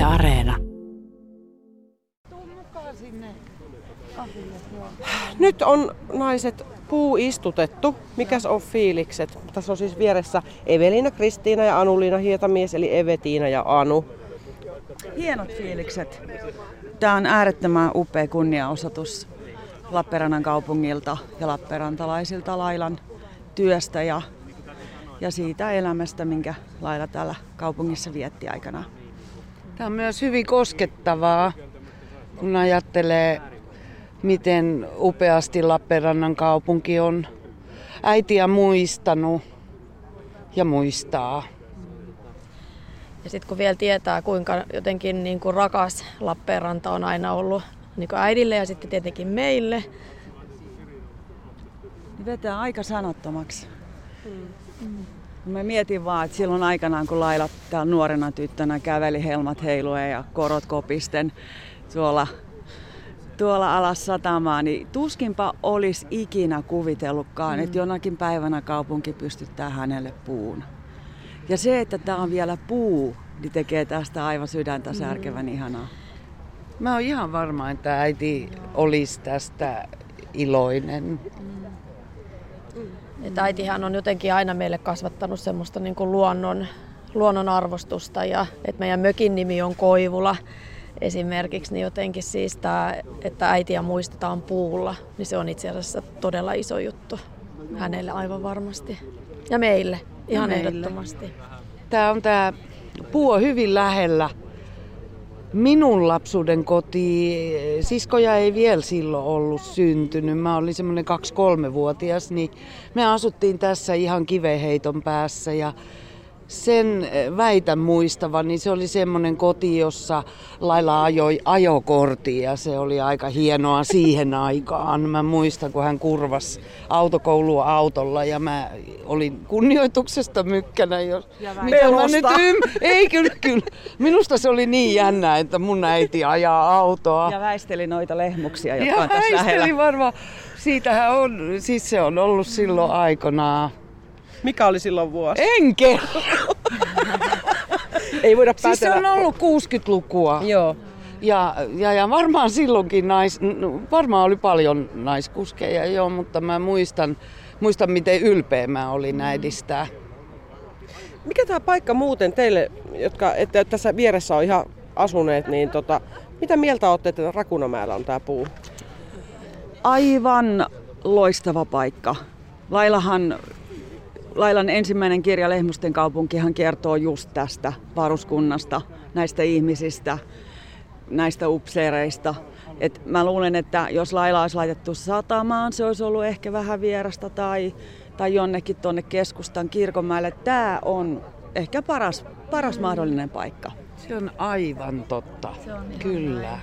Yle Areena. Nyt on naiset puu istutettu. Mikäs on fiilikset? Tässä on siis vieressä Evelina, Kristiina ja Anuliina Hietamies, eli Evetiina ja Anu. Hienot fiilikset. Tämä on äärettömän upea kunniaosoitus Lappeenrannan kaupungilta ja lappeenrantalaisilta Lailan työstä ja, ja siitä elämästä, minkä Laila täällä kaupungissa vietti aikanaan. Tämä on myös hyvin koskettavaa, kun ajattelee, miten upeasti Lappeenrannan kaupunki on äitiä muistanut ja muistaa. Ja sitten kun vielä tietää, kuinka jotenkin niin kuin rakas Lappeenranta on aina ollut niin kuin äidille ja sitten tietenkin meille. Niin vetää aika sanattomaksi. Mm. Mä mietin vaan, että silloin aikanaan, kun Laila täällä nuorena tyttönä käveli helmat heiluen ja korot kopisten tuolla, tuolla alas satamaan, niin tuskinpa olisi ikinä kuvitellutkaan, mm. että jonakin päivänä kaupunki pystyttää hänelle puun. Ja se, että tämä on vielä puu, niin tekee tästä aivan sydäntä särkevän mm. ihanaa. Mä oon ihan varma, että äiti olisi tästä iloinen. Mm. Että äitihän on jotenkin aina meille kasvattanut semmoista niin kuin luonnon, luonnon arvostusta ja että meidän mökin nimi on Koivula esimerkiksi, niin jotenkin siis tämä, että äitiä muistetaan puulla, niin se on itse asiassa todella iso juttu hänelle aivan varmasti. Ja meille, ihan ja meille. ehdottomasti. Tämä on tämä puu on hyvin lähellä minun lapsuuden koti, siskoja ei vielä silloin ollut syntynyt. Mä olin semmoinen 2-3-vuotias, niin me asuttiin tässä ihan kiveheiton päässä ja sen eh, väitän muistavan, niin se oli semmoinen koti, jossa Laila ajoi ajokortti ja se oli aika hienoa siihen aikaan. Mä muistan, kun hän kurvas autokoulua autolla ja mä olin kunnioituksesta mykkänä. Jos ja nyt ym... Ei kyllä, kyllä. Minusta se oli niin jännä, että mun äiti ajaa autoa. Ja väisteli noita lehmuksia, jotka ja on tässä lähellä. varmaan. Siitähän on, siis se on ollut silloin aikanaan mikä oli silloin vuosi? En kerro. Ei voida päätellä. Siis se on ollut 60-lukua. Joo. Ja, ja, ja varmaan silloinkin nais, varmaan oli paljon naiskuskeja, joo, mutta mä muistan, muistan miten ylpeä mä olin äidistä. Mikä tämä paikka muuten teille, jotka että tässä vieressä on ihan asuneet, niin tota, mitä mieltä olette, että Rakunamäellä on tämä puu? Aivan loistava paikka. Lailahan Lailan ensimmäinen kirja Lehmusten kaupunkihan kertoo just tästä varuskunnasta, näistä ihmisistä, näistä upseereista. Et mä luulen, että jos Laila olisi laitettu satamaan, se olisi ollut ehkä vähän vierasta tai, tai jonnekin tuonne keskustan kirkonmäelle. Tämä on ehkä paras, paras mahdollinen paikka. Se on aivan totta, se on kyllä. Näin.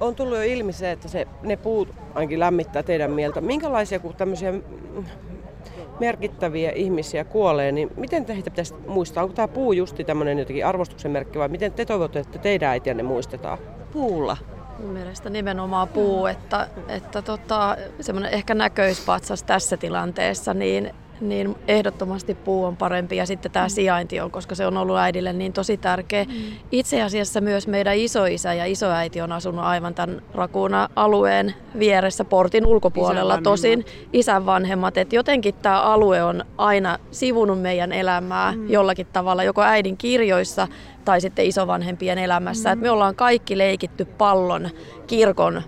On tullut jo ilmi se, että se, ne puut ainakin lämmittää teidän mieltä. Minkälaisia kuin tämmöisiä merkittäviä ihmisiä kuolee, niin miten te heitä pitäisi muistaa? Onko tämä puu justi tämmöinen jotenkin arvostuksen merkki vai miten te toivotte, että teidän äitiänne muistetaan? Puulla. Mun mielestä nimenomaan puu, että, että tota, semmoinen ehkä näköispatsas tässä tilanteessa, niin niin ehdottomasti puu on parempi ja sitten tämä sijainti on, koska se on ollut äidille niin tosi tärkeä. Mm. Itse asiassa myös meidän isoisä ja isoäiti on asunut aivan tämän Rakuna-alueen vieressä portin ulkopuolella isän tosin isän vanhemmat. Että jotenkin tämä alue on aina sivunut meidän elämää mm. jollakin tavalla, joko äidin kirjoissa tai sitten isovanhempien elämässä. Mm. Et me ollaan kaikki leikitty pallon kirkon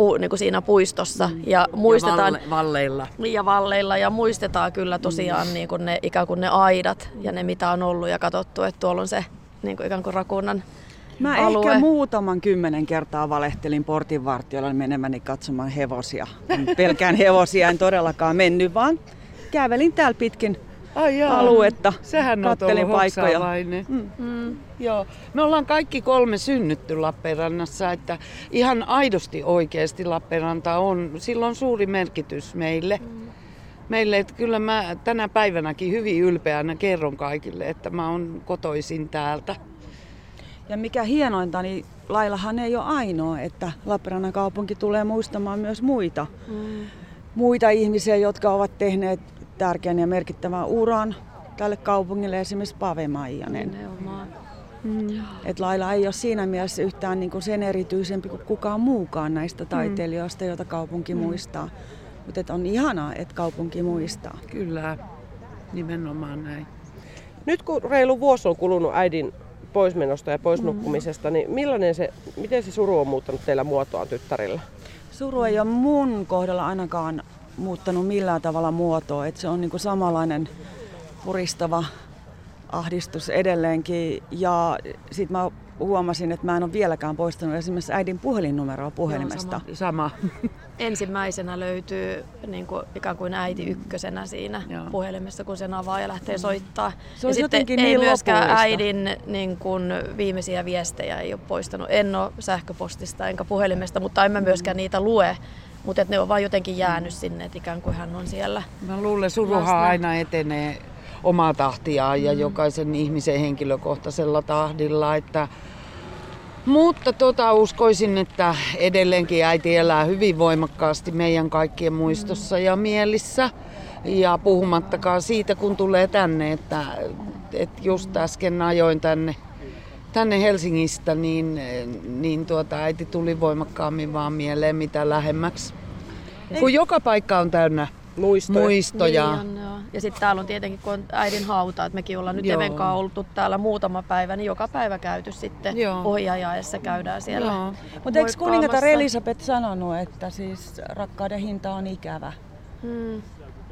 pu, niin kuin siinä puistossa. Mm. Ja, muistetaan, ja valle, valleilla. Ja valleilla. Ja muistetaan kyllä tosiaan mm. niin kuin ne, ikään kuin ne aidat ja ne mitä on ollut ja katsottu, että tuolla on se niin kuin ikään kuin rakunnan Mä alue. ehkä muutaman kymmenen kertaa valehtelin portinvartijoilla menemäni katsomaan hevosia. Pelkään hevosia en todellakaan mennyt, vaan kävelin täällä pitkin Ai jaa, aluetta. Sehän kattelin paikkoja. Mm. Mm. Joo. Me ollaan kaikki kolme synnytty Lappeenrannassa, että ihan aidosti oikeasti Lappeenranta on, sillä on suuri merkitys meille. Mm. Meille, että kyllä mä tänä päivänäkin hyvin ylpeänä kerron kaikille, että mä oon kotoisin täältä. Ja mikä hienointa, niin Lailahan ei ole ainoa, että Lappeenrannan kaupunki tulee muistamaan myös muita. Mm. Muita ihmisiä, jotka ovat tehneet tärkeän ja merkittävän uran tälle kaupungille, esimerkiksi Pave Maijanen. Mm. Et Laila ei ole siinä mielessä yhtään niin kuin sen erityisempi kuin kukaan muukaan näistä taiteilijoista, joita kaupunki mm. muistaa. Mutta on ihanaa, että kaupunki muistaa. Kyllä, nimenomaan näin. Nyt kun reilu vuosi on kulunut äidin poismenosta ja poisnukkumisesta, niin millainen se, miten se suru on muuttanut teillä muotoaan tyttärillä? Suru ei ole mun kohdalla ainakaan muuttanut millään tavalla muotoa. Et se on niinku samanlainen puristava ahdistus edelleenkin. Ja sitten mä huomasin, että mä en ole vieläkään poistanut esimerkiksi äidin puhelinnumeroa puhelimesta. Joo, sama. sama. Ensimmäisenä löytyy niin kuin, ikään kuin äiti ykkösenä siinä Joo. puhelimessa, kun sen avaa ja lähtee mm. soittaa. Se ja sitten ei niin myöskään lopullista. äidin niin kuin, viimeisiä viestejä ei ole poistanut. En ole sähköpostista enkä puhelimesta, mutta en mä myöskään niitä lue. Mutta ne on vaan jotenkin jäänyt sinne, että ikään kuin hän on siellä. Mä luulen, suruhan aina etenee omaa tahtiaan ja mm. jokaisen ihmisen henkilökohtaisella tahdilla. Että mutta tota, uskoisin, että edelleenkin äiti elää hyvin voimakkaasti meidän kaikkien muistossa ja mielissä. Ja puhumattakaan siitä, kun tulee tänne, että, että just äsken ajoin tänne, tänne Helsingistä, niin, niin tuota, äiti tuli voimakkaammin vaan mieleen mitä lähemmäksi. Kun joka paikka on täynnä muistoja. muistoja. Niin on, Ja sitten täällä on tietenkin, kun on äidin hauta, että mekin ollaan nyt Joo. Evenkaan oltu täällä muutama päivä, niin joka päivä käyty sitten ohjaajaessa käydään siellä. Mutta eikö kuningatar Elisabeth sanonut, että siis rakkauden hinta on ikävä? Hmm.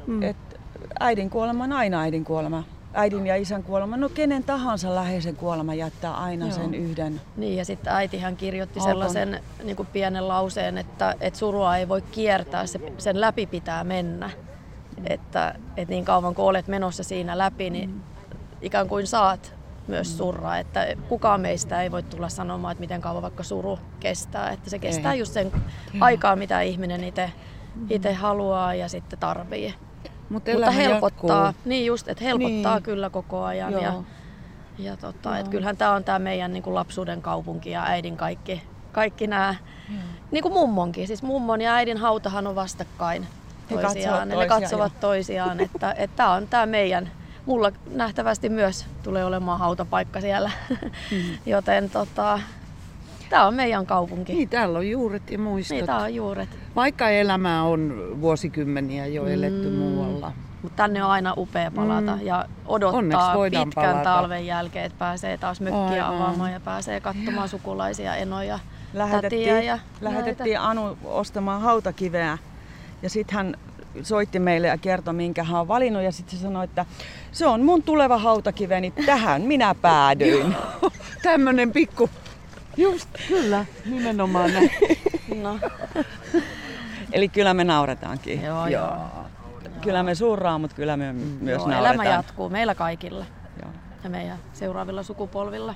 Hmm. Et äidin kuolema on aina äidin kuolema äidin ja isän kuolema, no kenen tahansa läheisen kuolema jättää aina Joo. sen yhden. Niin ja sitten äitihän kirjoitti Alkon. sellaisen niin kuin pienen lauseen, että, että surua ei voi kiertää, se, sen läpi pitää mennä. Että, että niin kauan kun olet menossa siinä läpi, niin mm. ikään kuin saat myös surra. Että kukaan meistä ei voi tulla sanomaan, että miten kauan vaikka suru kestää. Että se kestää ei. just sen aikaa, mitä ihminen itse mm. haluaa ja sitten tarvii. Mut Mutta helpottaa, jatkuu. niin just, että helpottaa niin. kyllä koko ajan. Joo. Ja, ja tota, et kyllähän tämä on tämä meidän niin kuin lapsuuden kaupunki ja äidin kaikki, kaikki nämä, niin kuin mummonkin. Siis mummon ja äidin hautahan on vastakkain toisiaan. He katsovat, ne katsovat jo. toisiaan, että tämä on tämä meidän, mulla nähtävästi myös tulee olemaan hautapaikka siellä. Mm. Joten tota, Tämä on meidän kaupunki. Niin, täällä on juuret ja muistot. Niin, tää on juuret. Vaikka elämää on vuosikymmeniä jo mm. eletty muualla. Mutta tänne on aina upea palata mm. ja odottaa pitkän palata. talven jälkeen, että pääsee taas mökkiä Aivan. avaamaan ja pääsee katsomaan sukulaisia, enoja, lähetettiin, ja Lähetettiin näitä. Anu ostamaan hautakiveä ja sitten hän soitti meille ja kertoi, minkä hän on valinnut. Ja sitten se sanoi, että se on mun tuleva hautakiveni, tähän minä päädyin. Tämmönen pikku Just, kyllä, nimenomaan näin. No. Eli kyllä me nauretaankin. Joo, joo. joo. Kyllä me surraa, mutta kyllä me myös joo, nauretaan. Elämä jatkuu meillä kaikilla joo. ja meidän seuraavilla sukupolvilla.